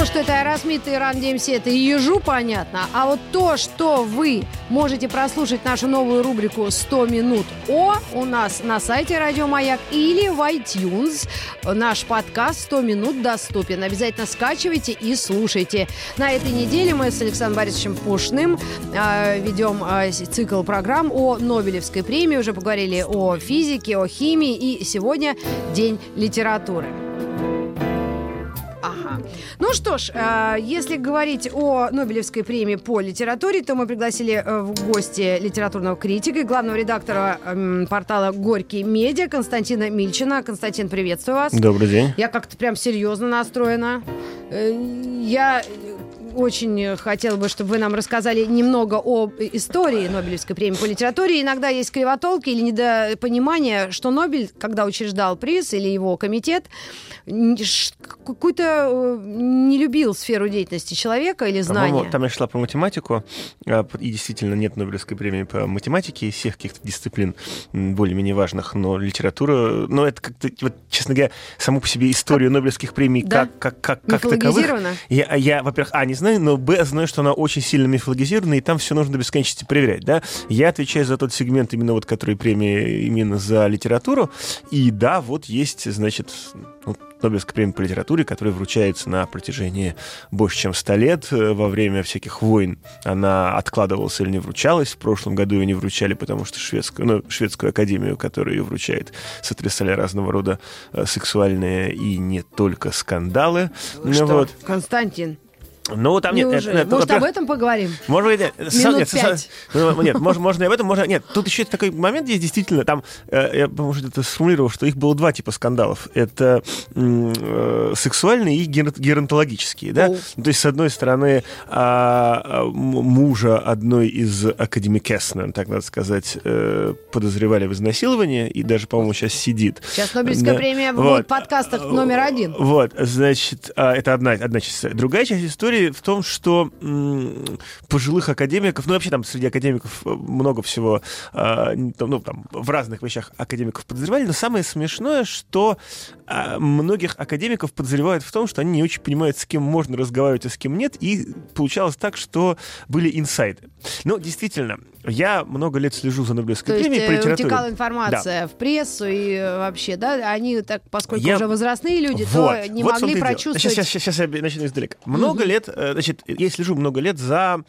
То, что это Аэросмит и Run-DMC, это и ежу понятно. А вот то, что вы можете прослушать нашу новую рубрику «100 минут О» у нас на сайте Радио Маяк или в iTunes. Наш подкаст «100 минут» доступен. Обязательно скачивайте и слушайте. На этой неделе мы с Александром Борисовичем Пушным э, ведем э, цикл программ о Нобелевской премии. Уже поговорили о физике, о химии. И сегодня День литературы. Ага. Ну что ж, э, если говорить о Нобелевской премии по литературе, то мы пригласили э, в гости литературного критика и главного редактора эм, портала «Горький медиа» Константина Мильчина. Константин, приветствую вас. Добрый день. Я как-то прям серьезно настроена. Э, Я очень хотела бы, чтобы вы нам рассказали немного о истории Нобелевской премии по литературе. Иногда есть кривотолки или недопонимание, что Нобель, когда учреждал приз или его комитет, какую-то э, не любил сферу деятельности человека или знания. Там я шла про математику, а, и действительно нет Нобелевской премии по математике из всех каких-то дисциплин более-менее важных, но литература, ну это как-то, вот, честно говоря, саму по себе историю Нобелевских премий Да? как, как, как, как таковых, я, я, во-первых, а, не знаю, но, б, знаю, что она очень сильно мифологизирована, и там все нужно до бесконечности проверять, да. Я отвечаю за тот сегмент, именно вот, который премия именно за литературу, и да, вот есть, значит, ну, Нобелевская премия по литературе, которая вручается на протяжении больше, чем 100 лет. Во время всяких войн она откладывалась или не вручалась. В прошлом году ее не вручали, потому что шведскую, ну, шведскую академию, которая ее вручает, сотрясали разного рода э, сексуальные и не только скандалы. Что, вот. Константин, Ну, там нет, неужели? это- это, Может, об этом поговорим? может быть, нет, Минут нет, пять. ну, нет, можно, можно и об этом, можно, нет. Тут еще такой момент есть, действительно, там, э, я, может, это сформулировал, что их было два типа скандалов. Это э, сексуальные и гер- геронтологические, да? Ну, То есть, с одной стороны, м- мужа одной из академикес, наверное, так надо сказать, э, подозревали в изнасиловании, и даже, по-моему, сейчас сидит. Сейчас Нобелевская Да. премия Вот. будет в подкастах номер один. Вот, значит, а, это одна, одна часть. Другая часть истории в том, что пожилых академиков, ну вообще там среди академиков э, много всего, там, ну там в разных вещах академиков подозревали, но самое смешное, что а, многих академиков подозревают в том, что они не очень понимают, с кем можно разговаривать, а с кем нет, и получалось так, что были инсайды. Ну, действительно, я много лет слежу за Нобелевской То есть премией по э, литературе. утекала информация в прессу и э, вообще, да, они так, поскольку Я- уже возрастные люди, Вот, то не вот могли прочувствовать. Сейчас, сейчас, сейчас я начну издалека. Много лет, э, значит, я слежу много лет за...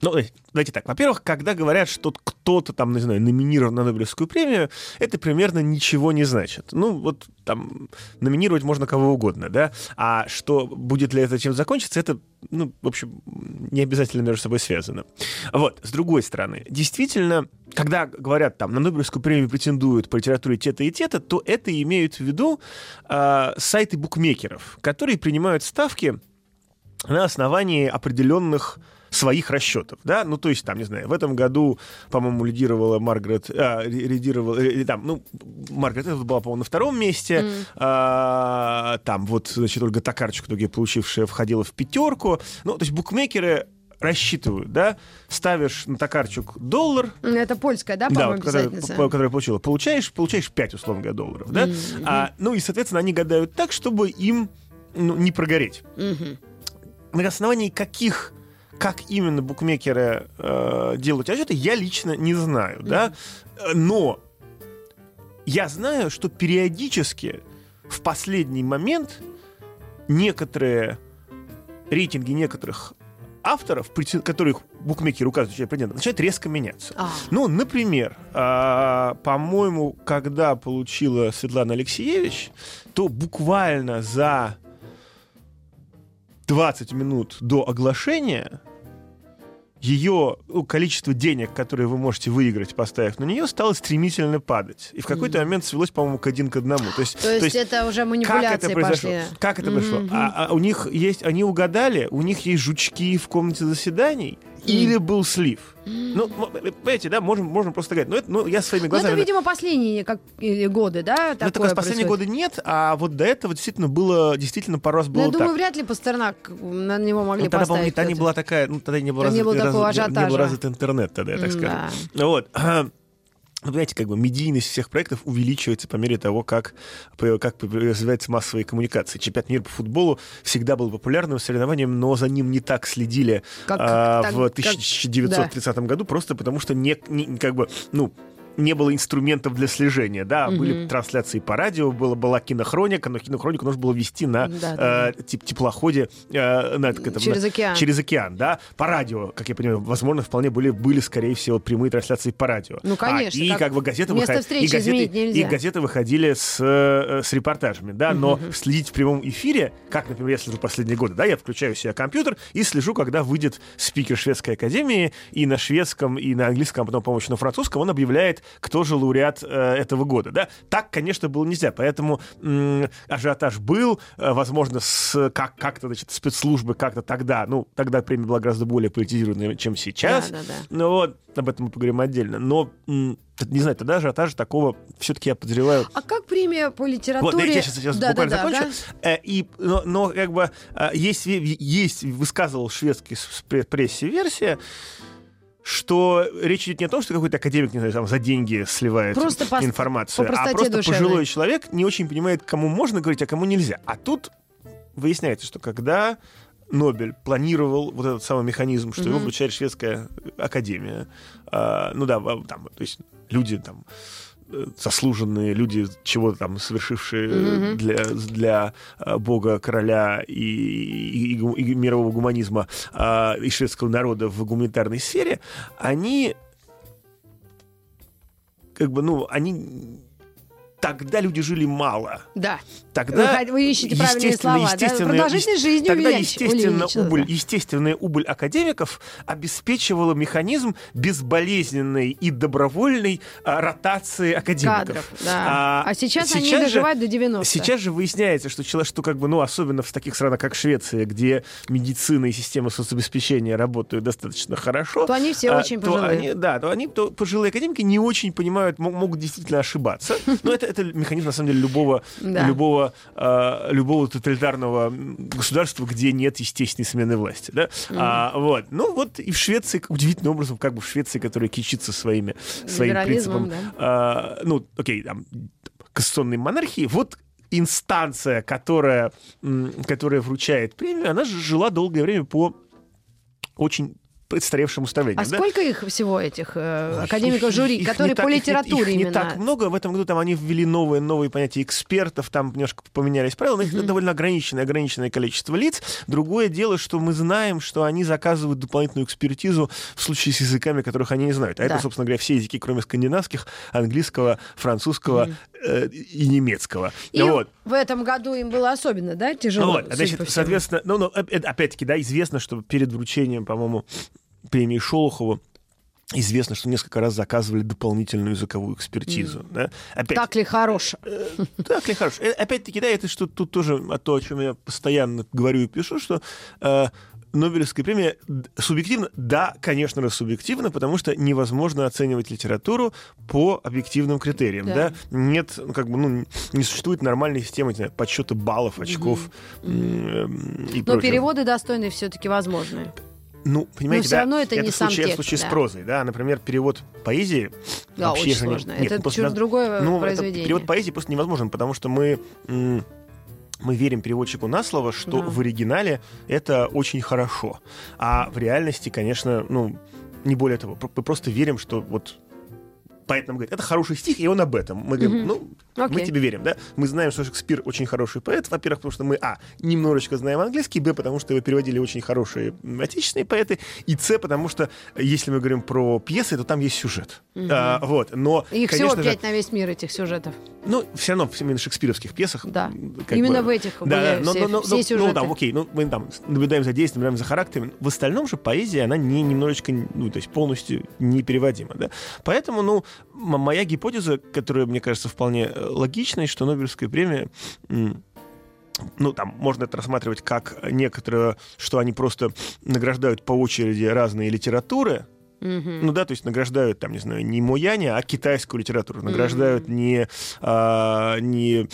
Ну, э, давайте так. Во-первых, когда говорят, что кто-то там, не знаю, номинирован на Нобелевскую премию, это примерно ничего не значит. Ну, вот там номинировать можно кого угодно, да? А что будет ли это чем закончится, это, ну, в общем, не обязательно между собой связано. Вот, с другой стороны, действительно, когда говорят там на Нобелевскую премию претендуют по литературе те-то и те-то, то это имеют в виду а, сайты букмекеров, которые принимают ставки на основании определенных своих расчетов, да, ну, то есть, там, не знаю, в этом году, по-моему, лидировала Маргарет, а, лидировала, э, там, ну, Маргарет Эдвард была, по-моему, на втором месте, а, там, вот, значит, Ольга Токарчук, в итоге получившая, входила в пятерку, ну, то есть, букмекеры рассчитывают, да, ставишь на Токарчук доллар, Это польская, да, да, вот, которая, которая получила. Получаешь, получаешь 5, условно говоря, долларов, да? А, ну и, соответственно, они гадают так, чтобы им ну, не прогореть. Мгм. На основании каких как именно букмекеры э, делают расчеты, я лично не знаю, да, Э, но я знаю, что периодически в последний момент некоторые рейтинги некоторых авторов, которых букмекеры указывают, что претендент, начинают резко меняться. А, Ну, например, а, по-моему, когда получила Светлана Алексеевич, то буквально за 20 минут до оглашения ее ну, количество денег, которые вы можете выиграть, поставив на нее, стало стремительно падать. И в какой-то момент свелось, по-моему, к один к одному. То есть, то есть это уже как манипуляции это произошло? пошли. Как это произошло? Мгм. А, а у них есть, они угадали, у них есть жучки в комнате заседаний, или был слив. Ну, понимаете, да, можем, можем просто говорить. Но это, ну, я своими Ну, это, глазами... видимо, последние как, или годы, да, Ну, это как такое раз последние годы нет, а вот до этого действительно было, действительно пару раз Ну, было я думаю, так. вряд ли Пастернак на него могли Ну, тогда, поставить. тогда не была такая, ну, тогда не был Тогда не развит, было такого развит- не- не был развит интернет тогда, я так да. Вот. Ну, понимаете, как бы медийность всех проектов увеличивается по мере того, как, как развивается массовые коммуникации. Чемпионат мира по футболу всегда был популярным соревнованием, но за ним не так следили как, а, так, в 1930 как, да. году, просто потому что не, не, как бы, ну, не было инструментов для слежения, да, угу. были трансляции по радио, была, была кинохроника, но кинохронику нужно было вести на да, э, теплоходе э, на, это, через на, океан. Через океан, да, по радио, как я понимаю, возможно, вполне были, были скорее всего, прямые трансляции по радио. Ну, конечно. А, и как, как бы газеты, выход... и, газеты, и газеты выходили с, э, с репортажами, да, но угу. следить в прямом эфире, как, например, я слежу последние годы, да, я включаю себе компьютер и слежу, когда выйдет спикер шведской академии, и на шведском, и на английском, а потом, по-моему, на французском он объявляет, кто же лауреат э, этого года, да. Так, конечно, было нельзя, поэтому ажиотаж был, э, возможно, с, как, как-то, значит, спецслужбы как-то тогда, ну, тогда премия была гораздо более политизированная, чем сейчас. Да, да, да. Ну вот, об этом мы поговорим отдельно. Но не знаю, тогда ажиотажа такого все-таки я подозреваю. А как премия по литературе? Вот, я сейчас, сейчас да, буквально да, закончу. Да. Э, и, но, но как бы есть, есть высказывал шведский прессе версия, что речь идет не о том, что какой-то академик, не знаю, там, за деньги сливает просто информацию, по а просто душевной. пожилой человек не очень понимает, кому можно говорить, а кому нельзя. А тут выясняется, что когда Нобель планировал вот этот самый механизм, что mm-hmm. его вручает шведская академия, а, ну да, там, то есть люди там заслуженные люди, чего-то там совершившие mm-hmm. для, для а, бога, короля и, и, и мирового гуманизма а, и шведского народа в гуманитарной сфере, они как бы, ну, они тогда люди жили мало. Да. Тогда, вы, вы ищете правильные слова. Да? Продолжительность жизни Тогда естественно, убыль, естественная убыль академиков обеспечивала механизм безболезненной и добровольной а, ротации академиков. Кадров, да. а, а сейчас, сейчас они доживают до 90 Сейчас же выясняется, что, что как бы, ну, особенно в таких странах, как Швеция, где медицина и система соцобеспечения работают достаточно хорошо. То они все а, очень пожилые. Они, да, то они, то пожилые академики не очень понимают, могут действительно ошибаться. Но это, это механизм, на самом деле, любого, любого э, любого тоталитарного государства, где нет естественной смены власти. Да? Mm-hmm. А, вот. Ну вот и в Швеции, удивительным образом, как бы в Швеции, которая кичится своими, своим принципом, да. э, ну, окей, там, конституционной монархии, вот инстанция, которая, которая вручает премию, она же жила долгое время по очень представшим уставлением. А да? сколько их всего, этих э, академиков жюри, их которые по так, литературе их, их не так много. В этом году там они ввели новые, новые понятия экспертов, там немножко поменялись правила, но их mm-hmm. довольно ограниченное, ограниченное количество лиц. Другое дело, что мы знаем, что они заказывают дополнительную экспертизу в случае с языками, которых они не знают. А да. это, собственно говоря, все языки, кроме скандинавских, английского, французского mm-hmm. Э, и немецкого. И вот. в этом году им было особенно, да, тяжело? Вот, значит, соответственно, ну, ну, опять-таки, да, известно, что перед вручением, по-моему, премии Шолохова Известно, что несколько раз заказывали дополнительную языковую экспертизу. Mm. Да? Опять, так ли хорош? Э, так ли хорош? Э, опять-таки, да, это что тут тоже о то, о чем я постоянно говорю и пишу, что э, Нобелевская премия субъективно? Да, конечно же, субъективно, потому что невозможно оценивать литературу по объективным критериям. Да. Да? Нет, ну, как бы, ну, не существует нормальной системы знаю, подсчета баллов, очков mm-hmm. и Но прочего. переводы достойные все-таки возможны. Ну, понимаете, Но все да, равно это, это не случай, сам текст, случай да. с прозой, да, например, перевод поэзии. Да, вообще очень сложно. Не, нет, это чуть другое ну, произведение. перевод поэзии просто невозможен, потому что мы мы верим переводчику на слово, что да. в оригинале это очень хорошо, а в реальности, конечно, ну не более того, мы просто верим, что вот поэт нам говорит, это хороший стих, и он об этом. Мы говорим, ну, okay. мы тебе верим, да? Мы знаем, что Шекспир очень хороший поэт, во-первых, потому что мы, а, немножечко знаем английский, б, потому что его переводили очень хорошие отечественные поэты, и с, потому что, если мы говорим про пьесы, то там есть сюжет. Mm-hmm. А, вот, но, Их всего пять на весь мир, этих сюжетов. Ну, все равно именно в шекспировских пьесах. Да, именно бы, в этих да, но, все, но, но, все сюжеты. Ну, там, окей, ну, мы там наблюдаем за действием, наблюдаем за характерами. В остальном же поэзия, она не немножечко, ну, то есть полностью непереводима, да? Поэтому, ну, моя гипотеза, которая, мне кажется, вполне э, логичной, что Нобелевская премия ну, там, можно это рассматривать как некоторое, что они просто награждают по очереди разные литературы, Мгм. Ну да, то есть награждают, там, не знаю, не Мояня, а китайскую литературу. Награждают не, а, не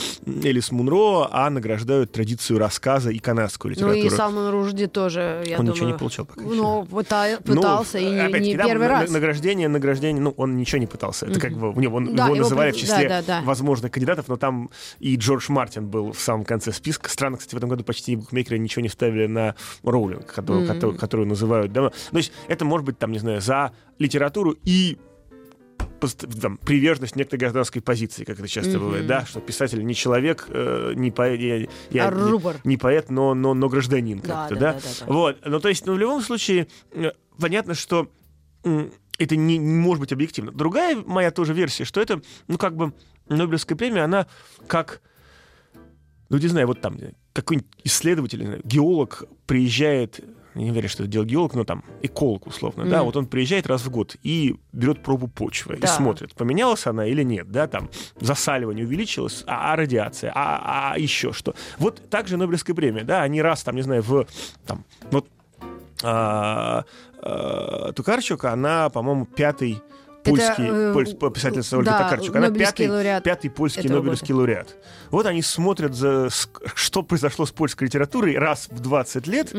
Элис Мунро, а награждают традицию рассказа и канадскую Ну литературу. и Салман Ружди тоже, я он думаю. ничего не получал пока. Ну, пыта- Ну, пытался, и не- не, да, первый на- раз. Награждение, награждение, ну, он ничего не пытался. Это как бы, него, он- Да, его его называли в числе да, да, да. возможных кандидатов, но там и Джордж Мартин был в самом конце списка. Странно, кстати, в этом году почти букмекеры ничего не ставили на Роулинг, которую, которую, которую называют. Да? То есть это может быть, там, не знаю, за литературу и там, приверженность некоторой гражданской позиции, как это часто бывает, да, что писатель не человек, э, не поэт, я- я А не- не поэт, но, но, но гражданин Да, как-то, да, да? да, да, да. Вот, ну то есть, ну в любом случае, э, понятно, что это не, не может быть объективно. Другая моя тоже версия, что это, ну как бы, Нобелевская премия, она как, ну не знаю, вот там какой-нибудь исследователь, геолог приезжает, не верю, что это дело геолог, но там эколог условно, да, Мгм. вот он приезжает раз в год и берет пробу почвы Да. и смотрит, поменялась она или нет, да, там засаливание увеличилось, а, а радиация, а, а еще что. Вот также Нобелевская премия, да, они раз там, не знаю, в там, вот а, а, Тукарчук, она, по-моему, пятый польский э, польс- по- писательница Ольга да, Токарчук. Она пятый, лауреат пятый польский Нобелевский лауреат. Вот они смотрят, за, что произошло с польской литературой раз в 20 лет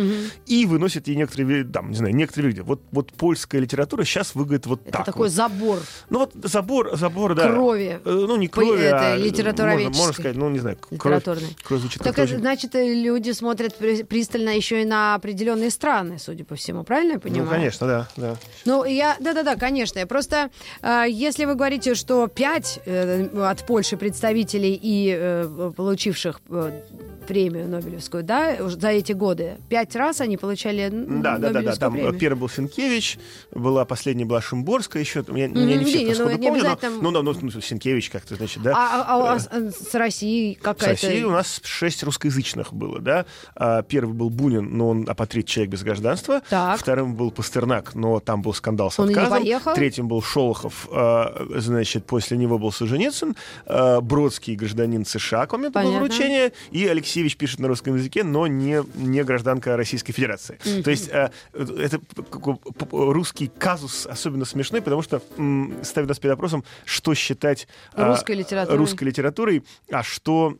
и выносят ей некоторые, там, не знаю, некоторые люди. Вот, вот польская литература сейчас выглядит вот Это так. такой вот. забор Ну вот забор, забор, да. крови. Э, Ну, не крови, это а литературоведческой. можно, можно сказать, ну, не знаю, кровь, кровь звучит Так это, очень- значит, э, люди смотрят при- пристально еще и на определенные страны, судя по всему, правильно я понимаю? Ну, конечно, да, да. Ну, я, да-да-да, конечно. Я просто, э, если вы говорите, что пять э, от Польши представителей и э, получивших э, премию Нобелевскую, да, за эти годы, пять раз они получали Да, да, да, да. Нобелевскую Там э, премию. первый был Сенкевич, была последняя была Шимборская еще. Я, я Мгм, не всех не, ну, не помню, но, обязательно- ну, ну, ну, Сенкевич как-то, значит, да. А, а- а э, с Россией С какая-то... Россией у нас шесть русскоязычных было, да. А, Первый был Бунин, но он апатрид, человек без гражданства. Так. Вторым был Пастернак, но там был скандал с Он и не отказом. поехал? Третьим был Шолохов, а, значит, после него был Солженицын. А, Бродский, гражданин США, к моменту Понятно. вручения. И Алексеевич пишет на русском языке, но не, не гражданка Российской Федерации. То есть а, это русский казус особенно смешной, потому что м, ставит нас перед вопросом, что считать а, Русской литературой. русской литературрой, а что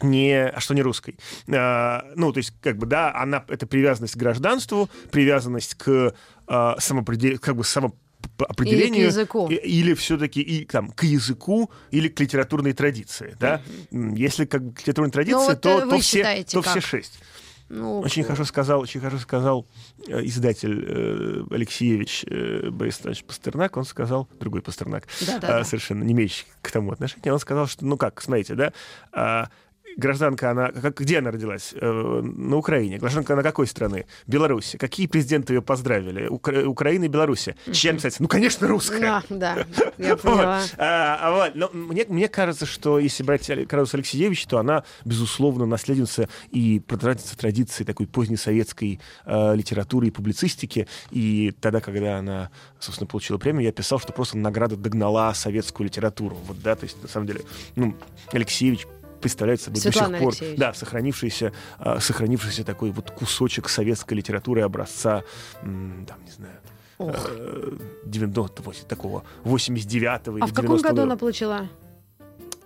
не, а что не русской. А, ну, то есть, как бы, да, она, это привязанность к гражданству, привязанность к а, самопределению, как бы самоопределению. языку. и- Или все-таки и, там, к языку, или к литературной традиции, да. М, Если как к литературной традиции, вот, то, э, то все, то как? все шесть. Ну, Очень хорошо сказал, очень хорошо сказал э, издатель э, Алексеевич э, Борис Иванович Пастернак. Он сказал, другой Пастернак, а, совершенно не имеющий к тому отношения, он сказал, что, ну как, смотрите, да, а, гражданка, она, как, где она родилась? Э, на Украине. Гражданка она какой страны? Беларуси. Какие президенты ее поздравили? Укра- Украина и Беларусь. Чья писать? Ну, конечно, русская. да, да, я поняла. А, а вот, но мне, мне кажется, что если брать Карадус Алексеевич, то она, безусловно, наследница и продолжательница традиции такой позднесоветской э, литературы и публицистики. И тогда, когда она, собственно, получила премию, я писал, что просто награда догнала советскую литературу. Вот, да, то есть, на самом деле, ну, Алексеевич представляет собой Светлана до сих пор да, сохранившийся, а, сохранившийся такой вот кусочек советской литературы образца, м, там, не знаю, Ох. э, 90 вот такого 89-го А в каком 90-го году она получила?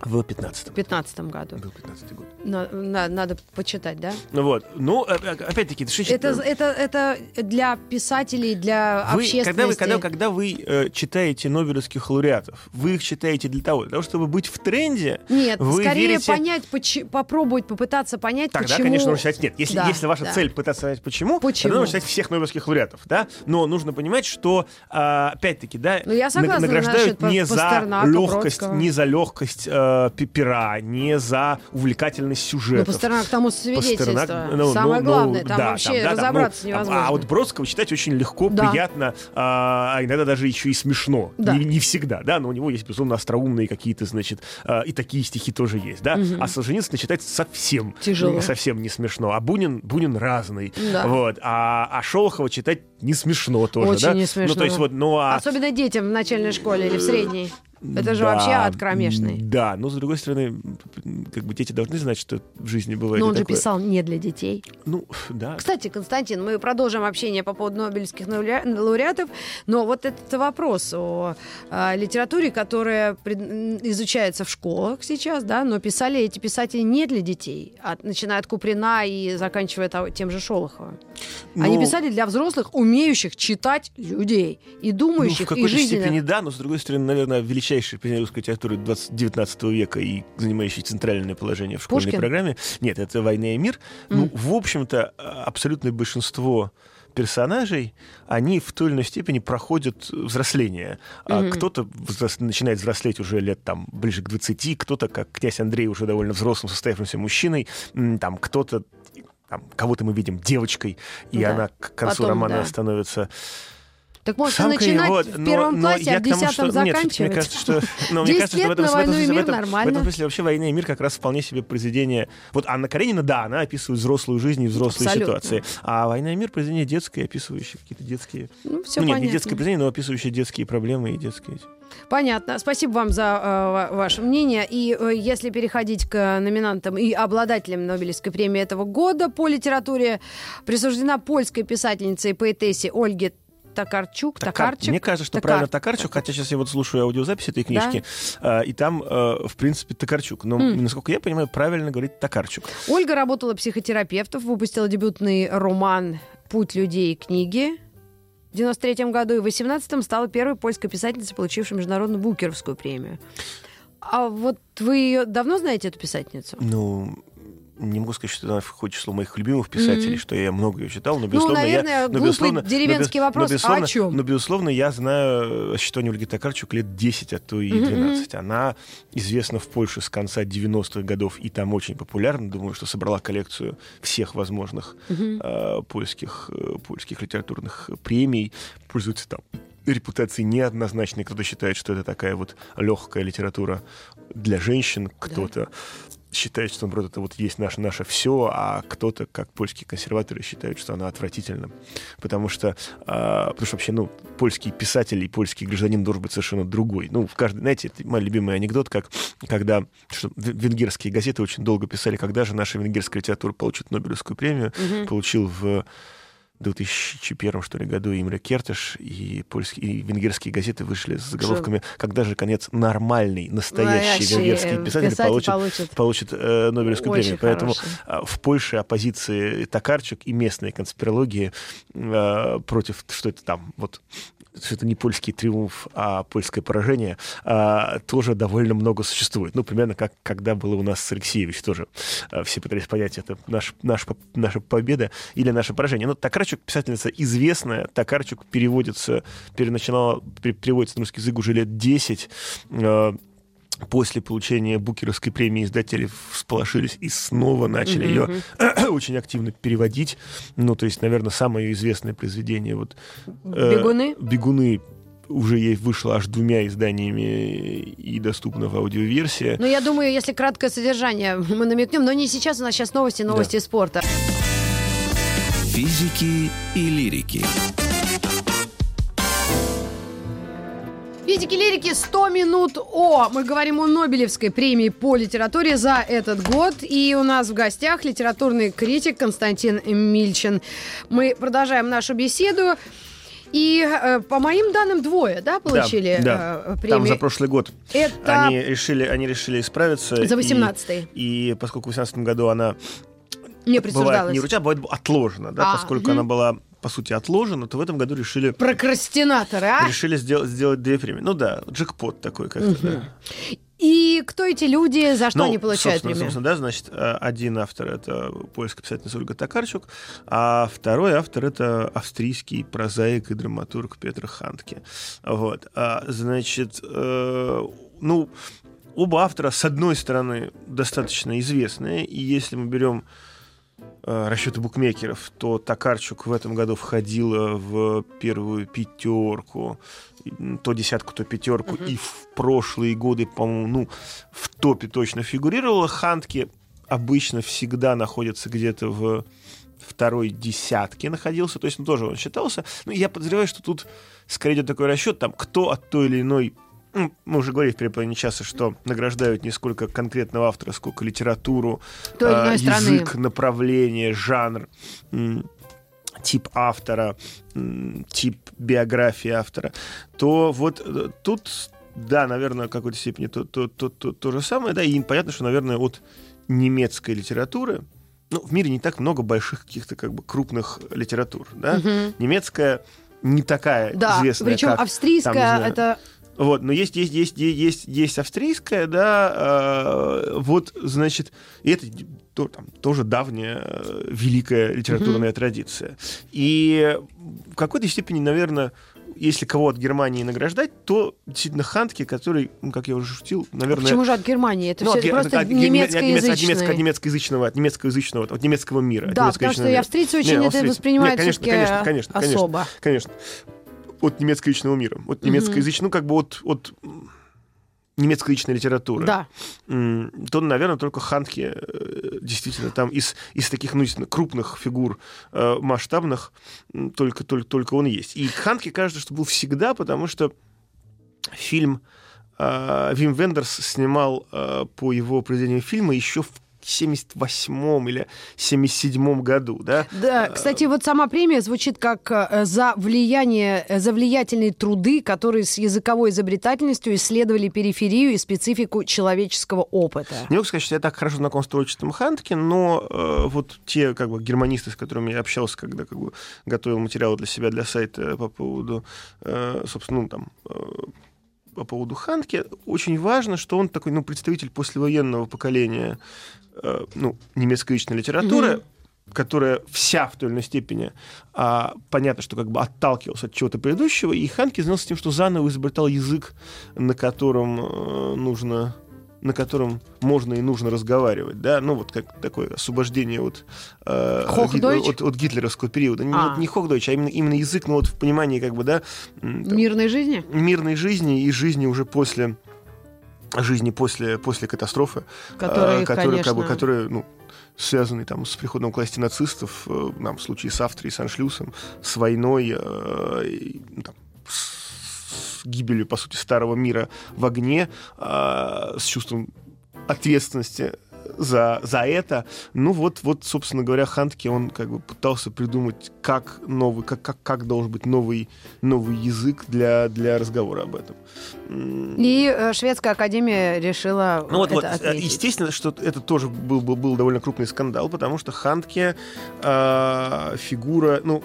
В 15-м. В 15 году. Был 15 год. На- на- надо почитать, да? Ну вот. Ну, э, э, опять-таки, это Это, это, это для писателей, для вы, общественности. когда вы, когда, когда вы э, читаете нобелевских лауреатов, вы их читаете для того, для того, чтобы быть в тренде. Нет, вы скорее верите- понять, почи- попробовать попытаться понять, Тогда, почему... конечно, нужно читать. Нет, если, Да, если ваша да. цель пытаться понять, почему, Почему? тогда нужно читать всех нобелевских лауреатов, да. Но нужно понимать, что а, опять-таки, да, Ну, я согласна наг- награждают насчет не за легкость, Бродского. не за легкость э, пера, не за увлекательность Ну, сюжета. Пастернак тому свидетельство. Пастернак, ну, Самое ну, главное, ну, там да, вообще да, там, разобраться ну, невозможно. А вот Бродского читать очень легко, Да. приятно, а а иногда даже еще и смешно. Да. Не, не всегда, да, но у него есть, безусловно, остроумные какие-то, значит, а, и такие стихи тоже есть, да. А Солженицына читать совсем, Тяжело. совсем не смешно. А Бунин, Бунин разный. Да. Вот. А, а Шолохова читать не смешно тоже, Очень да. не смешно. Ну, то есть вот, ну, а... Особенно детям в начальной школе или в средней. Это же вообще ад кромешный. Да, но с другой стороны, как бы дети должны знать, что в жизни бывает. Но он и же такое. писал не для детей. Ну, да. Кстати, Константин, мы продолжим общение по поводу Нобелевских лауре- лауреатов, но вот этот вопрос о а, литературе, которая изучается в школах сейчас, да, но писали эти писатели не для детей, а начиная от Куприна и заканчивая тем же Шолоховым. Они Ну, писали для взрослых, умеющих читать людей и Ну, думающих, в и какой-то жизненных. степени да, но с другой стороны, наверное, величайший произведение русской литературы 20 19 века и занимающий центральное положение в школьной Пушкин? программе. Нет, это «Война и мир». Ну, в общем-то, а, абсолютное большинство персонажей, они в той или иной степени проходят взросление. А Мгм. Кто-то взрос- начинает взрослеть уже лет там ближе к 20, кто-то, как князь Андрей, уже довольно взрослым, состоявшимся мужчиной, там кто-то там, кого-то мы видим девочкой, и Да. она к концу Потом, романа да. становится Так может Самкой, начинать вот, в но- первом но классе, а я в десятом что- нет, заканчивать? Мне кажется, что, ну, мне 10 кажется, что в этом, в этом «Войну и смысле, в мир» этом- в этом смысле вообще «Война и мир» как раз вполне себе произведение... Вот Анна Каренина, да, она описывает взрослую жизнь и взрослые Абсолютно. ситуации. А «Война и мир» произведение детское, описывающее какие-то детские... Ну, все ну, нет, понятно. не детское произведение, но описывающее детские проблемы и детские... Понятно. Спасибо вам за э, ва- ваше мнение. И э, если переходить к номинантам и обладателям Нобелевской премии этого года по литературе, присуждена польской писательнице и поэтессе Ольге Токарчук. Такар- Токарчик. Мне кажется, что Токар- правильно Токарчук, хотя сейчас я вот слушаю аудиозапись этой книжки, э, и там, э, в принципе, Токарчук. Но, насколько я понимаю, правильно говорить Токарчук. Ольга работала психотерапевтом, выпустила дебютный роман «Путь людей» книги в 93 году и в 18 стала первой польской писательницей, получившей международную Букеровскую премию. А вот вы ее давно знаете, эту писательницу? Ну, не могу сказать, что она входит в число моих любимых писателей, Мгм. что я много ее читал, но, Ну, безусловно, наверное, я... но, безусловно, деревенский но, вопрос, но, безусловно, а о чем? Но, безусловно, я знаю о существовании Ольги Токарчук лет 10, а то и Мгм, 12. Она известна в Польше с конца 90-х годов, и там очень популярна. Думаю, что собрала коллекцию всех возможных Мгм. э, польских, э, польских литературных премий. Пользуется там репутацией неоднозначной. Кто-то считает, что это такая вот легкая литература для женщин, кто-то считает, что, наоборот, это вот есть наше, наше все, а кто-то, как польские консерваторы, считают, что она отвратительна. Потому что, а, потому что вообще, ну, польский писатель и польский гражданин должен быть совершенно другой. Ну, в каждой, знаете, это мой любимый анекдот, как когда что, венгерские газеты очень долго писали, когда же наша венгерская литература получит Нобелевскую премию. Мгм. Получил в 2001 что ли, году Имре Кертыш, и, польские, и венгерские газеты вышли с заголовками «Когда же, конец, нормальный, настоящий Настоящий, венгерский э, писатель, писатель получит, получит. получит э, Нобелевскую Очень премию». Поэтому хороший. а, в Польше оппозиции Токарчук и местные конспирологии э, против, что это там, вот что это не польский триумф, а польское поражение, а, тоже довольно много существует. Ну, примерно как когда было у нас с Алексеевич тоже. А, все пытались понять, это наш, наш, наша победа или наше поражение. Но Токарчук писательница известная. Токарчук переводится, переначинала, пере- переводится на русский язык уже лет 10. Э, После получения Букеровской премии издатели всполошились и снова начали ее очень активно переводить. Ну, то есть, наверное, самое ее известное произведение вот э, Бегуны? Бегуны уже ей вышло аж двумя изданиями и доступна в аудиоверсии. Ну, я думаю, если краткое содержание мы намекнем, но не сейчас, у нас сейчас новости, новости спорта. Физики и лирики. Физики лирики 100 минут О. Мы говорим о Нобелевской премии по литературе за этот год. И у нас в гостях литературный критик Константин Мильчин. Мы продолжаем нашу беседу. И э, по моим данным двое, да, получили Да, да. э, Там премию? за прошлый год Это они решили, они решили исправиться. за и- 18-й. И, поскольку в 2018 году она Не бывает не вручена, бывает отложена, да, А, поскольку мгм. она была, по сути, отложена, то в этом году решили, Прокрастинаторы, а? решили сделать, сделать две премии. Ну да, джекпот такой как-то, да. И кто эти люди, за что Ну, они получают собственно, премию? собственно, да, значит, э, один автор это польская писательница Ольга Токарчук, а второй автор это австрийский прозаик и драматург Петр Хантке. Вот, А, значит, э, ну, оба автора, с одной стороны, достаточно известные, и если мы берем расчеты букмекеров, то Токарчук в этом году входила в первую пятерку, то десятку, то пятерку, и в прошлые годы, по-моему, ну, в топе точно фигурировала. Хантки обычно всегда находятся где-то в второй десятке находился, то есть ну, тоже он считался. Ну, я подозреваю, что тут скорее идет такой расчет, там, кто от той или иной ну, мы уже говорили в переполнении часа, что награждают не сколько конкретного автора, сколько литературу, страны. язык, направление, жанр, тип автора, тип биографии автора, то вот э, тут, да, наверное, в какой-то степени то, то, то, то, то же самое, да, и понятно, что, наверное, от немецкой литературы, ну, в мире не так много больших каких-то как бы крупных литератур, да, Мгм. немецкая не такая Да, известная, причем как австрийская там, знаю, это вот, но есть, есть, есть, есть, есть, австрийская, да, э, вот, значит, и это то- там, тоже давняя э, великая литературная традиция. И в какой-то степени, наверное, если кого от Германии награждать, то действительно Хантке, который, ну, как я уже шутил, наверное... почему же от Германии? Это ну, все от просто от ге- от немец- от немец- от немецкоязычные. немецко- от немецкоязычного, от немецкоязычного, от немецкого мира. от Да, потому что мира. австрийцы очень это австрийцы. воспринимают Не, конечно, конечно, конечно, конечно. особо. Конечно. От немецкоязычного мира. От немецкоязычного, ну, как бы от, от немецкоязычной литературы. Да. То, наверное, только Хантке э, действительно там из, из таких, ну, крупных фигур э, масштабных только, только, только он есть. И Хантке кажется, что был всегда, потому что фильм э, Вим Вендерс снимал по его произведению фильма еще в 78 или 77 году, да? Да, кстати, вот сама премия звучит как э, за влияние, э, за влиятельные труды, которые с языковой изобретательностью исследовали периферию и специфику человеческого опыта. Не могу сказать, что я так хорошо знаком с творчеством Хантке, но э, вот те как бы германисты, с которыми я общался, когда как бы готовил материалы для себя, для сайта по поводу, э, собственно, ну, там, э, по поводу Хантке, очень важно, что он такой, ну, представитель послевоенного поколения, э, ну, немецкоязычной литературы, которая вся в той или иной степени, а, понятно, что как бы отталкивался от чего-то предыдущего, и Ханке занялся тем, что заново изобретал язык, на котором э, нужно на котором можно и нужно разговаривать, да, ну вот как такое освобождение от, э, гит- от, от гитлеровского периода. Не, А. не хохдойч, а именно, именно язык, ну вот в понимании как бы, да, там, Мирной жизни? мирной жизни и жизни уже после жизни после, после катастрофы, Которые, э, которые, как бы, конечно. которые, ну, связаны там с приходом к власти нацистов, э, нам в случае с Австрией, с Аншлюсом, с войной, э, и, ну, там, с с гибелью, по сути, старого мира в огне, э, с чувством ответственности за, за это. Ну вот, вот, собственно говоря, Хантке, он как бы пытался придумать, как новый, как, как, как должен быть новый, новый язык для, для разговора об этом. И э, Шведская академия решила ну вот, это вот, э, отметить. естественно, что это тоже был, был, был довольно крупный скандал, потому что Хантке э, фигура, ну,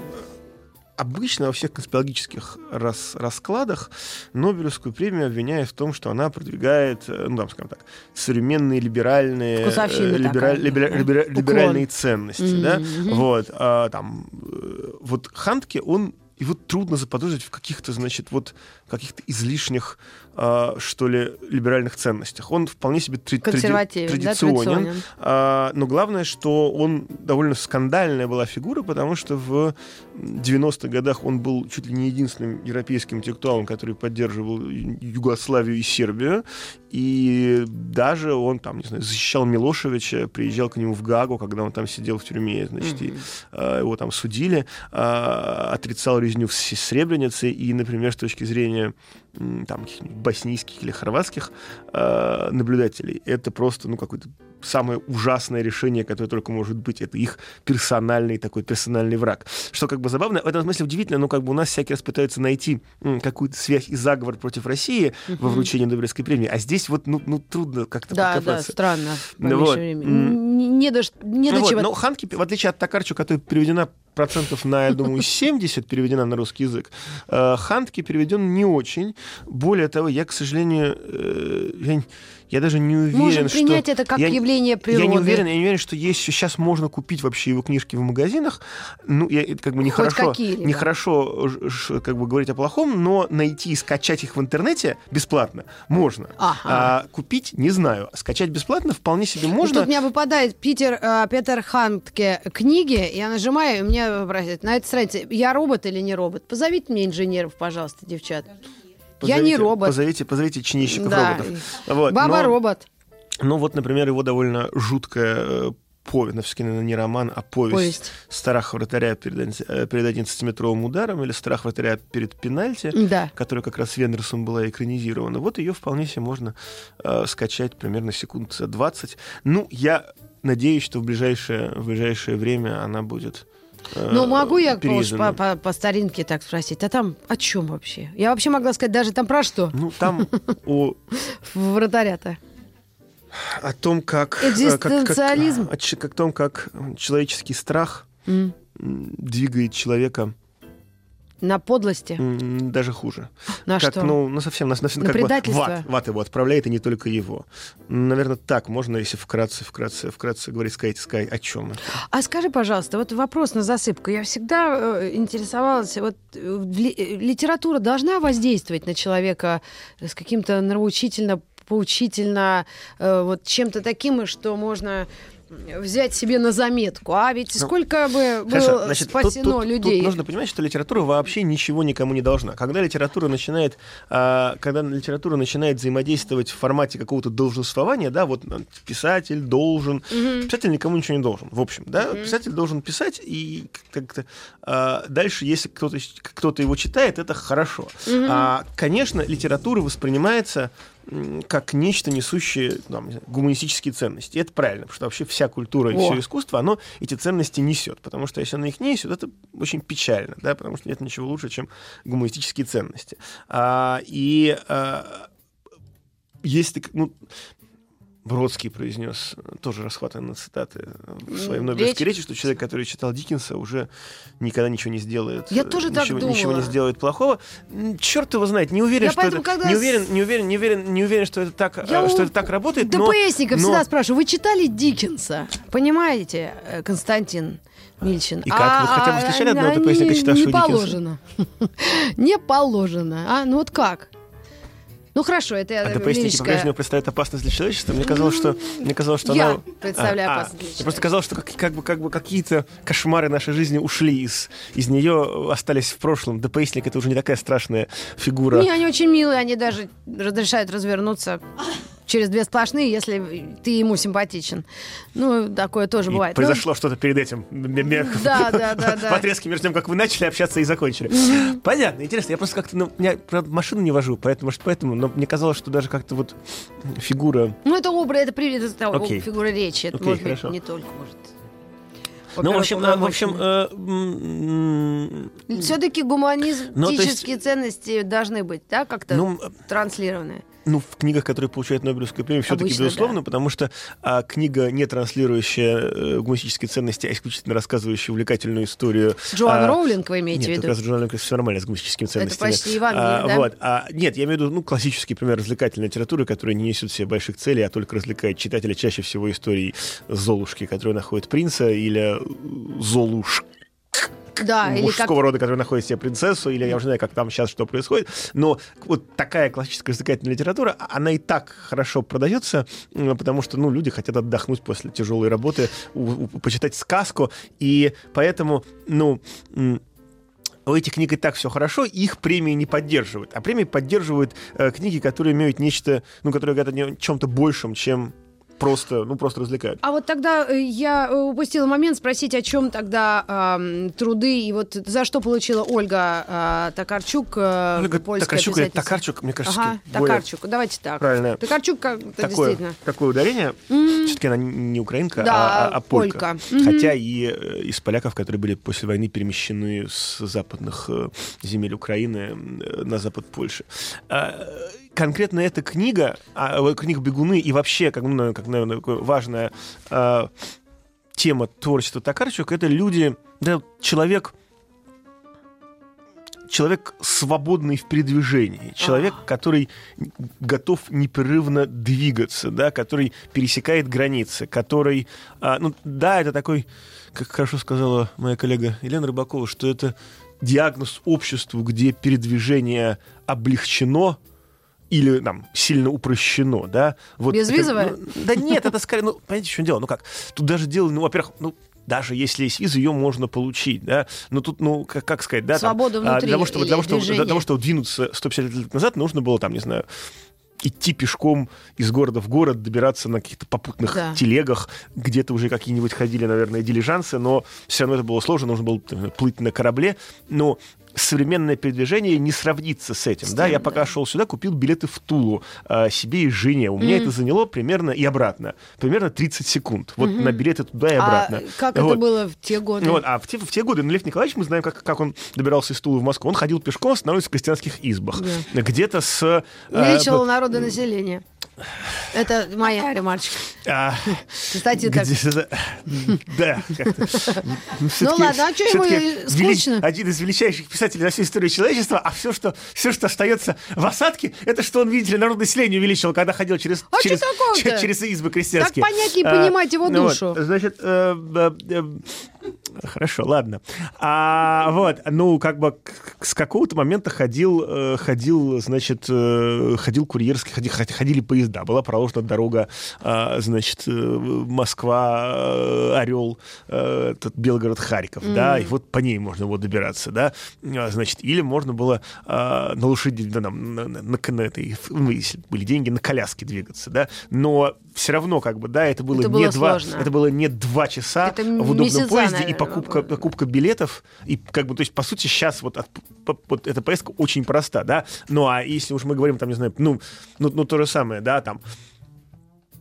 обычно во всех конспирологических рас- раскладах Нобелевскую премию обвиняют в том, что она продвигает, э, ну, там, скажем так, современные либеральные, э, либера- такая, либера- да. либера- Уклон. либеральные ценности, да, Мгм. вот, а, там, э, вот Хантке, он его трудно заподозрить в каких-то, значит, вот каких-то излишних, а, что ли, либеральных ценностях. Он вполне себе тради- да, традиционен, традиционен. а, но главное, что он довольно скандальная была фигура, потому что в 90-х годах он был чуть ли не единственным европейским интеллектуалом, который поддерживал Югославию и Сербию. И даже он там, не знаю, защищал Милошевича, приезжал к нему в Гагу, когда он там сидел в тюрьме, значит, и а, его там судили, а, отрицал резню в С- Сребренице, и, например, с точки зрения там боснийских или хорватских а, наблюдателей, это просто, ну, какое-то самое ужасное решение, которое только может быть. Это их персональный такой персональный враг. Что как бы забавно, в этом смысле удивительно, но как бы у нас всякий раз пытаются найти какую-то связь и заговор против России во вручении Нобелевской премии, а здесь вот, ну, ну трудно как-то Да, да, подкопаться. странно. Ну вот, времени. Не, до, не до Ну вот, чего. но Ханки, в отличие от Токарчу, которая переведена процентов на, я думаю, 70 переведена на русский язык, э, Хантки переведен не очень. Более того, я, к сожалению, э, я, я даже не уверен, Можем что... принять это как я, явление природы. Я не уверен, я не уверен, что есть сейчас можно купить вообще его книжки в магазинах. Ну, я, это как бы нехорошо, нехорошо как бы говорить о плохом, но найти и скачать их в интернете бесплатно можно. Ага. А купить не знаю. Скачать бесплатно вполне себе можно. Тут у меня выпадает Питер, э, Петер Хантке книги, я нажимаю, и мне просят на этой странице, я робот или не робот? Позовите мне инженеров, пожалуйста, девчат. Я не Позовите- робот. Позовите, позовите чинищиков Да. роботов. Вот, Баба но- робот. Ну вот, например, его довольно жуткая э, повесть, ну, все-таки, наверное, не роман, а повесть, Повесть. «Страх вратаря перед, э, перед 11-метровым ударом» или «Страх вратаря перед пенальти», Да. которая как раз Вендерсом была экранизирована. Вот ее вполне себе можно э, скачать примерно секунд за 20. Ну, я надеюсь, что в ближайшее, в ближайшее время она будет Ну, могу я по, по, по старинке так спросить? А там о чем вообще? Я вообще могла сказать даже там про что? Ну, там о, вратаря-то. о том, как... э, как- как- Экзистенциализм? о том, как человеческий страх двигает человека На подлости. даже хуже. На как, что? Ну, ну, совсем, на, на- На как бы предательство? в ад, в ад его отправляет, и не только его. Наверное, так можно, если вкратце, вкратце, вкратце говорить, сказать, сказать о чем это. А скажи, пожалуйста, вот вопрос на засыпку. Я всегда э, интересовалась, вот э, ли- э, литература должна воздействовать на человека с каким-то нравоучительно, поучительно, э, вот чем-то таким, что можно взять себе на заметку. А ведь Ну, сколько бы Хорошо, было значит, спасено тут, тут- людей. тут нужно понимать, что литература вообще ничего никому не должна. Когда литература начинает, а, когда литература начинает взаимодействовать в формате какого-то долженствования, да, вот а, писатель должен, писатель никому ничего не должен, в общем, да, писатель должен писать и как-то а, дальше, если кто-то кто-то его читает, это хорошо. А, конечно, литература воспринимается как нечто несущее там, гуманистические ценности. И это правильно, потому что вообще вся культура и О. все искусство, оно эти ценности несет. Потому что если оно их не несет, это очень печально, да, потому что нет ничего лучше, чем гуманистические ценности. А, и а, так- ну, Бродский произнес, э, тоже расхватанные на цитаты в своей М, Нобелевской речи, что человек, который читал Диккенса, уже никогда ничего не сделает. Я э, тоже так ничего, ничего не сделает плохого. Черт его знает, не уверен, Я что поэтому, это, когда не уверен, не уверен, не уверен, не уверен, что это так, э, Я что у это так работает. ДПСников но- всегда спрашиваю, вы читали Диккенса? Понимаете, э, Константин Мильчин? И как? Вот хотя бы встречали одного а, ДПСника, не- читавшего Не положено. Не положено. А, ну вот как? Ну хорошо, это я А ДПСники по-прежнему представляют опасность для человечества. Мне казалось, что мне казалось, что Я она... представляю А, а, опасность для Мне просто казалось, что как, как бы как бы какие-то кошмары нашей жизни ушли из из нее, остались в прошлом. ДПСник это уже не такая страшная фигура. Не, они очень милые, они даже разрешают развернуться через две сплошные, если ты ему симпатичен. Ну, такое тоже И бывает. Ну, произошло что-то перед этим. Да, да, да, да. В отрезке между тем, как вы начали общаться и закончили. Понятно, интересно. Я просто как-то... Ну, я, правда, машину не вожу, поэтому, может, поэтому, но мне казалось, что даже как-то вот фигура... Ну, это образ, это, при- это Окей. фигура речи. Это может хорошо. быть не только, может. Ну, в общем, э, в общем, э, Все-таки гуманистические Ну, есть- ценности должны быть, да, как-то ну, транслированы. Ну, в книгах, которые получают Нобелевскую премию, все-таки безусловно, да. потому что а, книга, не транслирующая э, гуманистические ценности, а исключительно рассказывающая увлекательную историю. Джоан а, Роулинг вы имеете Нет, в как виду? раз Джоан Роулинг все нормально с гуманистическими ценностями. почти Евангелие, А, да? Вот. А, нет, я имею в виду ну, классический пример развлекательной литературы, которая не несет себе больших целей, а только развлекает читателя чаще всего истории Золушки, которая находит принца, или э, Золушка Да, или как мужского рода, который находит себе принцессу, или я уже знаю, как там сейчас что происходит. Но вот такая классическая развлекательная литература, она и так хорошо продается, потому что ну, люди хотят отдохнуть после тяжелой работы, у- у- почитать сказку, и поэтому, ну, у этих книг и так все хорошо, их премии не поддерживают. А премии поддерживают э, книги, которые имеют нечто, ну, которые говорят о чем-то большем, чем просто, ну, просто развлекают. А вот тогда э, я э, упустила момент спросить, о чем тогда ам, труды и вот за что получила Ольга а, Токарчук, э, Ольга польская Токарчук или? Токарчук, мне кажется, Ага, более Токарчук, давайте так. правильно. Токарчук как-то такое, действительно. такое ударение. М, Все-таки она не украинка, Да, а, а- а полька. полька. Мгм. Хотя и э, из поляков, которые были после войны перемещены с западных э, земель Украины э, на запад Польши. Конкретно эта книга, а, э, книга «Бегуны» и вообще, как, ну, наверное, как, наверное, важная а, тема творчества Токарчук, это люди, да, человек человек свободный в передвижении, человек, который готов непрерывно двигаться, да, который пересекает границы, который, а, ну да, это такой, как хорошо сказала моя коллега Елена Рыбакова, что это диагноз обществу, где передвижение облегчено, или там сильно упрощено, да? Вот Безвизовое? это, ну, да нет, это скорее, ну, понимаете, в чем дело? Ну как, тут даже дело, ну, во-первых, ну, даже если есть виза, ее можно получить, да, но тут, ну, как, как сказать, да, там, Свобода а, внутри для того, чтобы, для того, чтобы, для того, чтобы двинуться 150 лет назад, нужно было, там, не знаю, идти пешком из города в город, добираться на каких-то попутных Да. телегах, где-то уже какие-нибудь ходили, наверное, дилижансы, но все равно это было сложно, нужно было там, плыть на корабле, но современное передвижение не сравнится с этим. да, я пока шел сюда, купил билеты в Тулу э, себе и жене. У меня это заняло примерно и обратно. Примерно 30 секунд. Вот на билеты туда и обратно. А как это Вот. было в те годы? Вот, а в те, в те годы, ну, Лев Николаевич, мы знаем, как, как он добирался из Тулы в Москву. Он ходил пешком, останавливался в крестьянских избах. Где-то с... э, Увеличивал б- народонаселение. Это моя ремарочка. а, Кстати, так. Да, как-то. Ну, всё-таки- ладно, а чё ему скучно? Один из величайших писателей на всю историю человечества, а все, что, все, что остается в осадке, это что он, видите ли, народное население увеличивал, когда ходил через, А через, такого-то? че- через избы крестьянские. Так понять и А, понимать его ну вот, душу. значит, э, э, э, Хорошо, ладно. А, вот, ну, как бы с какого-то момента ходил, э, ходил, значит, э, ходил курьерский, ходи- ходи- ходили поезда. Была проложена дорога, а, значит, э, Москва, э, Орел, э, Белгород, Харьков, да, и вот по ней можно было добираться, да, значит, или можно было на лошади, да, на, на- на- на этой, ну, если были деньги, на коляске двигаться, да, но все равно, как бы, да, это было, Это не было два, сложно. это было не два часа Это в удобном поезде и наверное, покупка, было. покупка билетов. И как бы, то есть, по сути, сейчас вот, от- вот эта поездка очень проста, да. Ну, а если уж мы говорим, там, не знаю, ну, ну, ну то же самое, да, там,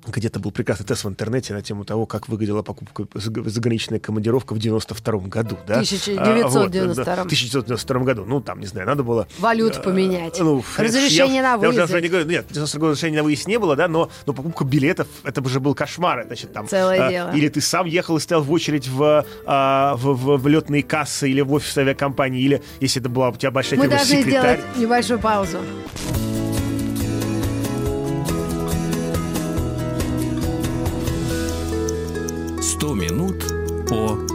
где-то был прекрасный тест в интернете на тему того, как выглядела покупка заг- заграничная командировка в 92 году, да? 1992. А, вот, да, в 1992 году. Ну, там, не знаю, надо было... Валюту э, поменять. ну, Разрешение я, на я уже выезд. не говорю, нет, в 92 году разрешения на выезд не было, да, но, но покупка билетов, это уже был кошмар. Значит, там, Целое а, дело. Или ты сам ехал и стоял в очередь в, а, в, в, в летные кассы или в офис авиакомпании, или если это была у тебя большая Мы должны секретарь. сделать небольшую паузу. «100 минут по...»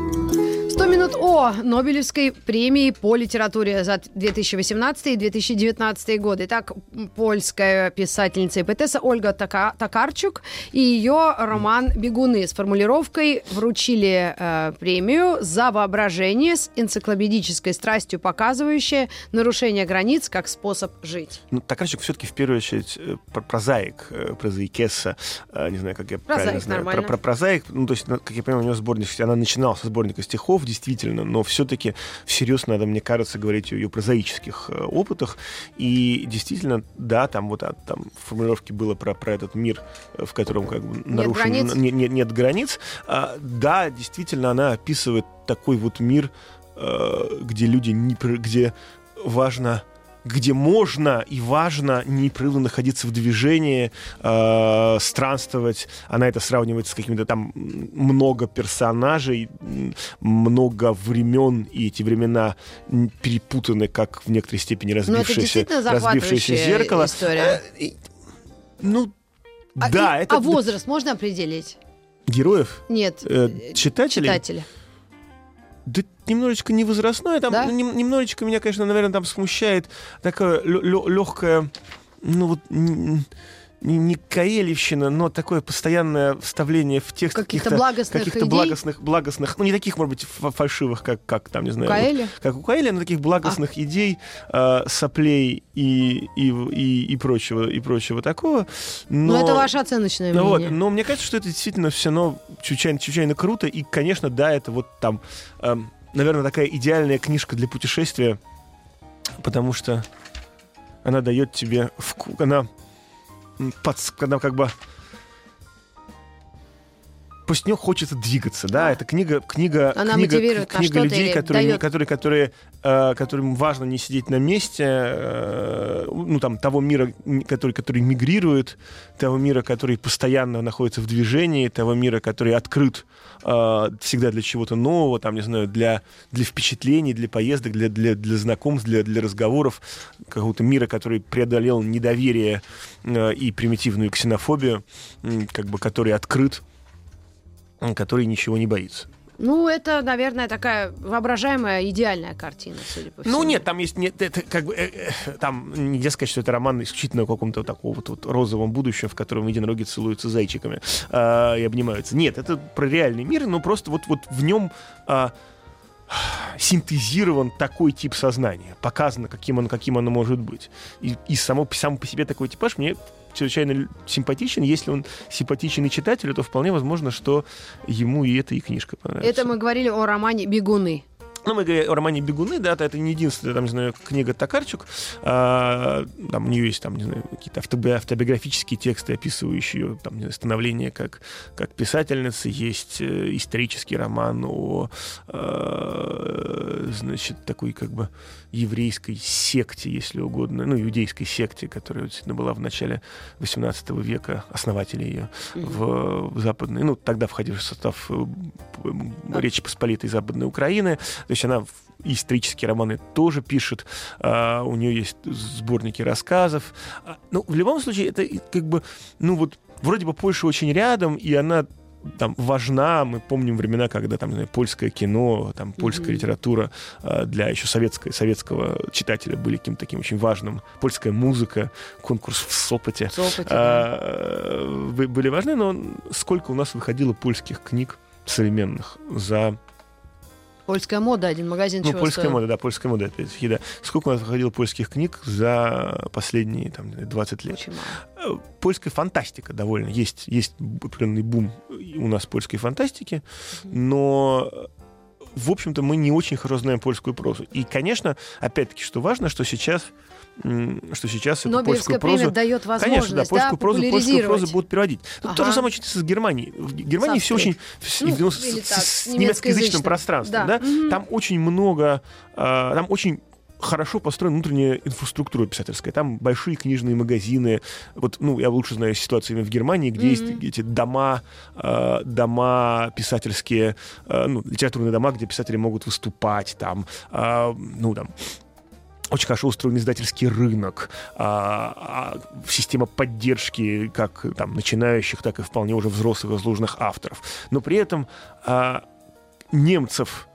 100 минут о Нобелевской премии по литературе за 2018 и 2019 годы. Итак, польская писательница и поэтесса Ольга Така- Токарчук и ее роман «Бегуны» с формулировкой вручили э, премию за воображение с энциклопедической страстью, показывающее нарушение границ как способ жить. Ну, Токарчук все-таки в первую очередь э, про- прозаик, э, прозаикесса, э, не знаю, как я правильно Прозаик, знаю. нормально. Про, про прозаик, ну, то есть, как я понимаю, у нее сборник, она начинала со сборника стихов, действительно, но все-таки всерьез надо, мне кажется, говорить о ее прозаических э, опытах. И действительно, да, там вот а, там в формулировке было про, про этот мир, э, в котором как бы нарушен, границ. не- не- нет границ. А, да, действительно, она описывает такой вот мир, э, где люди не, где важно где можно и важно непрерывно находиться в движении, э, странствовать. Она это сравнивает с какими-то там много персонажей, много времен, и эти времена перепутаны, как в некоторой степени Ну, разбившееся, разбившееся зеркало. история. Э, ну, А, да, и- это а возраст можно определить? героев, Нет. э, читателей. Читателя. Да немножечко не возрастное, там Да? нем- немножечко меня, конечно, наверное, там смущает такое легкое, ну вот не, каэлевщина, но такое постоянное вставление в текст Каких-то каких-то благостных идей? благостных, благостных, ну не таких, может быть, фа- фальшивых, как, как там, не знаю, вот, Каэли? как у Каэля, но таких благостных идей, э, соплей и, и, и, и прочего, и прочего такого. Но, Ну, это ваше оценочное ну вот, мнение. но мне кажется, что это действительно все равно чрезвычайно, чрезвычайно круто. И, конечно, да, это вот там, эм, наверное, такая идеальная книжка для путешествия, потому что она дает тебе вку... Она, м, подс- она как бы... После нее хочется двигаться, да, это книга, книга, Она книга, на книга людей, которые, дает- которые, которые, э, которым важно не сидеть на месте, э, ну там того мира, который, который мигрирует, того мира, который постоянно находится в движении, того мира, который открыт э, всегда для чего-то нового, там, не знаю, для, для впечатлений, для поездок, для, для, для знакомств, для, для разговоров, какого-то мира, который преодолел недоверие э, и примитивную ксенофобию, м, как бы который открыт, который ничего не боится. Ну, это, наверное, такая воображаемая идеальная картина, судя по всему. Ну нет, там есть нет, это как бы э, э, там нельзя сказать, что это роман исключительно о каком-то таком вот, вот розовом будущем, в котором единороги целуются зайчиками а, и обнимаются. Нет, это про реальный мир, но просто вот вот в нем а, синтезирован такой тип сознания, показано, каким, он, каким оно может быть. И, и само, сам по себе такой типаж мне чрезвычайно симпатичен. Если он симпатичен и читателю, то вполне возможно, что ему и эта и книжка понравится. Это мы говорили о романе «Бегуны». Ну, мы говорим о романе «Бегуны», да, это не единственная, там, не знаю, книга Токарчук. А, там у нее есть, там, не знаю, какие-то автобиографические тексты, описывающие там, не знаю, становление как, как писательницы. Есть э, исторический роман о, э, значит, такой как бы еврейской секте, если угодно, ну, иудейской секте, которая действительно была в начале 18 века, основатели ее в, в западной, ну, тогда входивший в состав э, Речи Посполитой Западной Украины. То есть она исторические романы тоже пишет, а, у нее есть сборники рассказов. А, ну, в любом случае, это как бы, ну вот, вроде бы Польша очень рядом, и она там важна. Мы помним времена, когда там знаю, польское кино, там польская mm-hmm. литература э, для еще советской, советского читателя были каким-то таким очень важным. Польская музыка, конкурс в Сопоте, в Сопоте э, да. были важны. Но сколько у нас выходило польских книг современных за Польская мода, один магазин Ну, польская стоил? мода, да, польская мода, опять-таки, да. Сколько у нас выходило польских книг за последние там, 20 лет? Очень мало. Э, польская фантастика довольно. Есть, есть определенный бум у нас польской фантастики, но в общем-то, мы не очень хорошо знаем польскую прозу. И, конечно, опять-таки, что важно, что сейчас что сейчас эту польскую прозу... дает возможность, Конечно, да, польскую, да, прозу, польскую прозу будут переводить. Ага. То же самое с Германией. В Германии все очень... Ну, с, так, с немецкоязычным пространством. Да. Да? Угу. Там очень много... Э, там очень хорошо построена внутренняя инфраструктура писательская. Там большие книжные магазины. Вот, ну, я лучше знаю ситуацию именно в Германии, где mm-hmm. есть эти дома, э, дома писательские, э, ну, литературные дома, где писатели могут выступать, там, э, ну, там, очень хорошо устроен издательский рынок, а, а, система поддержки как там, начинающих, так и вполне уже взрослых и заслуженных авторов. Но при этом а, немцев,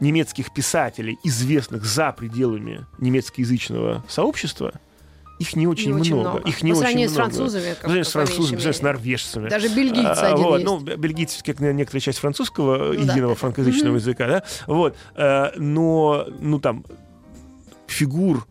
немецких писателей, известных за пределами немецкоязычного сообщества, их не очень, не много. много. Их не по очень с французами. Как, по с французами, с норвежцами. Даже бельгийцы а, один вот, есть. Ну, бельгийцы, как некоторая часть французского, ну, единого да. франкоязычного mm-hmm. языка, да, вот. А, но, ну, там, фигур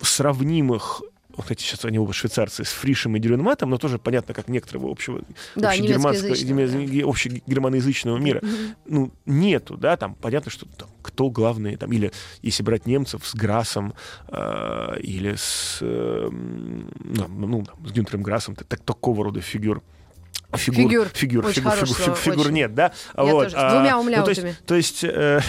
сравнимых кстати, сейчас они оба швейцарцы, с Фришем и Дюренматом, но тоже понятно, как некоторого общего, да, общегерманского, да. общегерманоязычного мира. Mm-hmm. Ну, нету, да, там понятно, что там, кто главный, там, или если брать немцев с Грасом, э, или с, э, ну, ну, с Гюнтером Грасом, так, такого рода фигур Фигур, фигур, фигур, фигур, фигур, фигур, фигур нет, да? Я вот. тоже. С двумя умляутами. Ну, то есть... То есть э,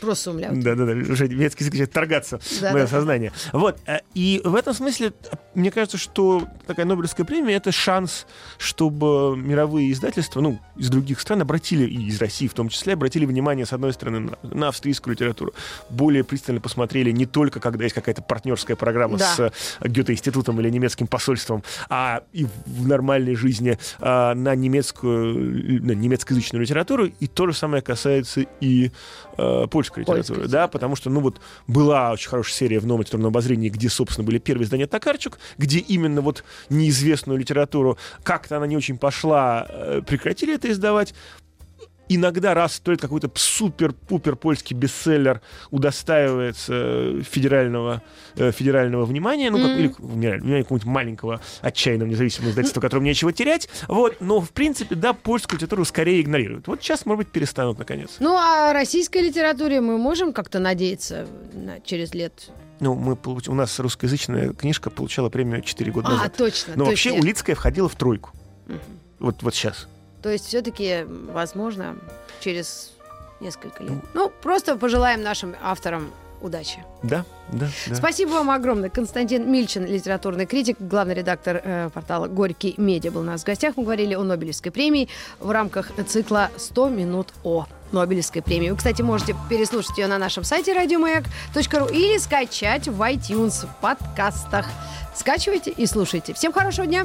Просто умляутами. Да-да-да, уже немецкий язык торгаться да, мое да. сознание. Вот, э, и в этом смысле, мне кажется, что такая Нобелевская премия — это шанс, чтобы мировые издательства, ну, из других стран обратили, и из России в том числе, обратили внимание, с одной стороны, на, на австрийскую литературу, более пристально посмотрели не только, когда есть какая-то партнерская программа да. с э, Гёте-институтом или немецким посольством, а и в нормальной жизни а, на немецкую, на немецкоязычную литературу, и то же самое касается и э, польской литературы, Польской, да, потому что, ну вот, была очень хорошая серия в новом литературном обозрении, где, собственно, были первые издания Токарчук, где именно вот неизвестную литературу, как-то она не очень пошла, э, прекратили это издавать, иногда раз стоит какой-то супер-пупер польский бестселлер удостаивается федерального, э, федерального внимания, ну, как, mm. или внимания какого-нибудь маленького отчаянного независимого издательства, которому нечего терять, вот, но, в принципе, да, польскую литературу скорее игнорируют. Вот сейчас, может быть, перестанут, наконец. Ну, а российской литературе мы можем как-то надеяться на, через лет ну, мы получ... у нас русскоязычная книжка получала премию 4 года а, назад. А, точно. Но точно. вообще Улицкая входила в тройку. Угу. Вот, вот сейчас. То есть все-таки, возможно, через несколько лет. Ну, просто пожелаем нашим авторам удачи. Да, да, да. Спасибо вам огромное. Константин Мильчин, литературный критик, главный редактор э, портала «Горький медиа» был у нас в гостях. Мы говорили о Нобелевской премии в рамках цикла «100 минут о Нобелевской премии». Вы, кстати, можете переслушать ее на нашем сайте радиомаяк.ру или скачать в iTunes в подкастах. Скачивайте и слушайте. Всем хорошего дня!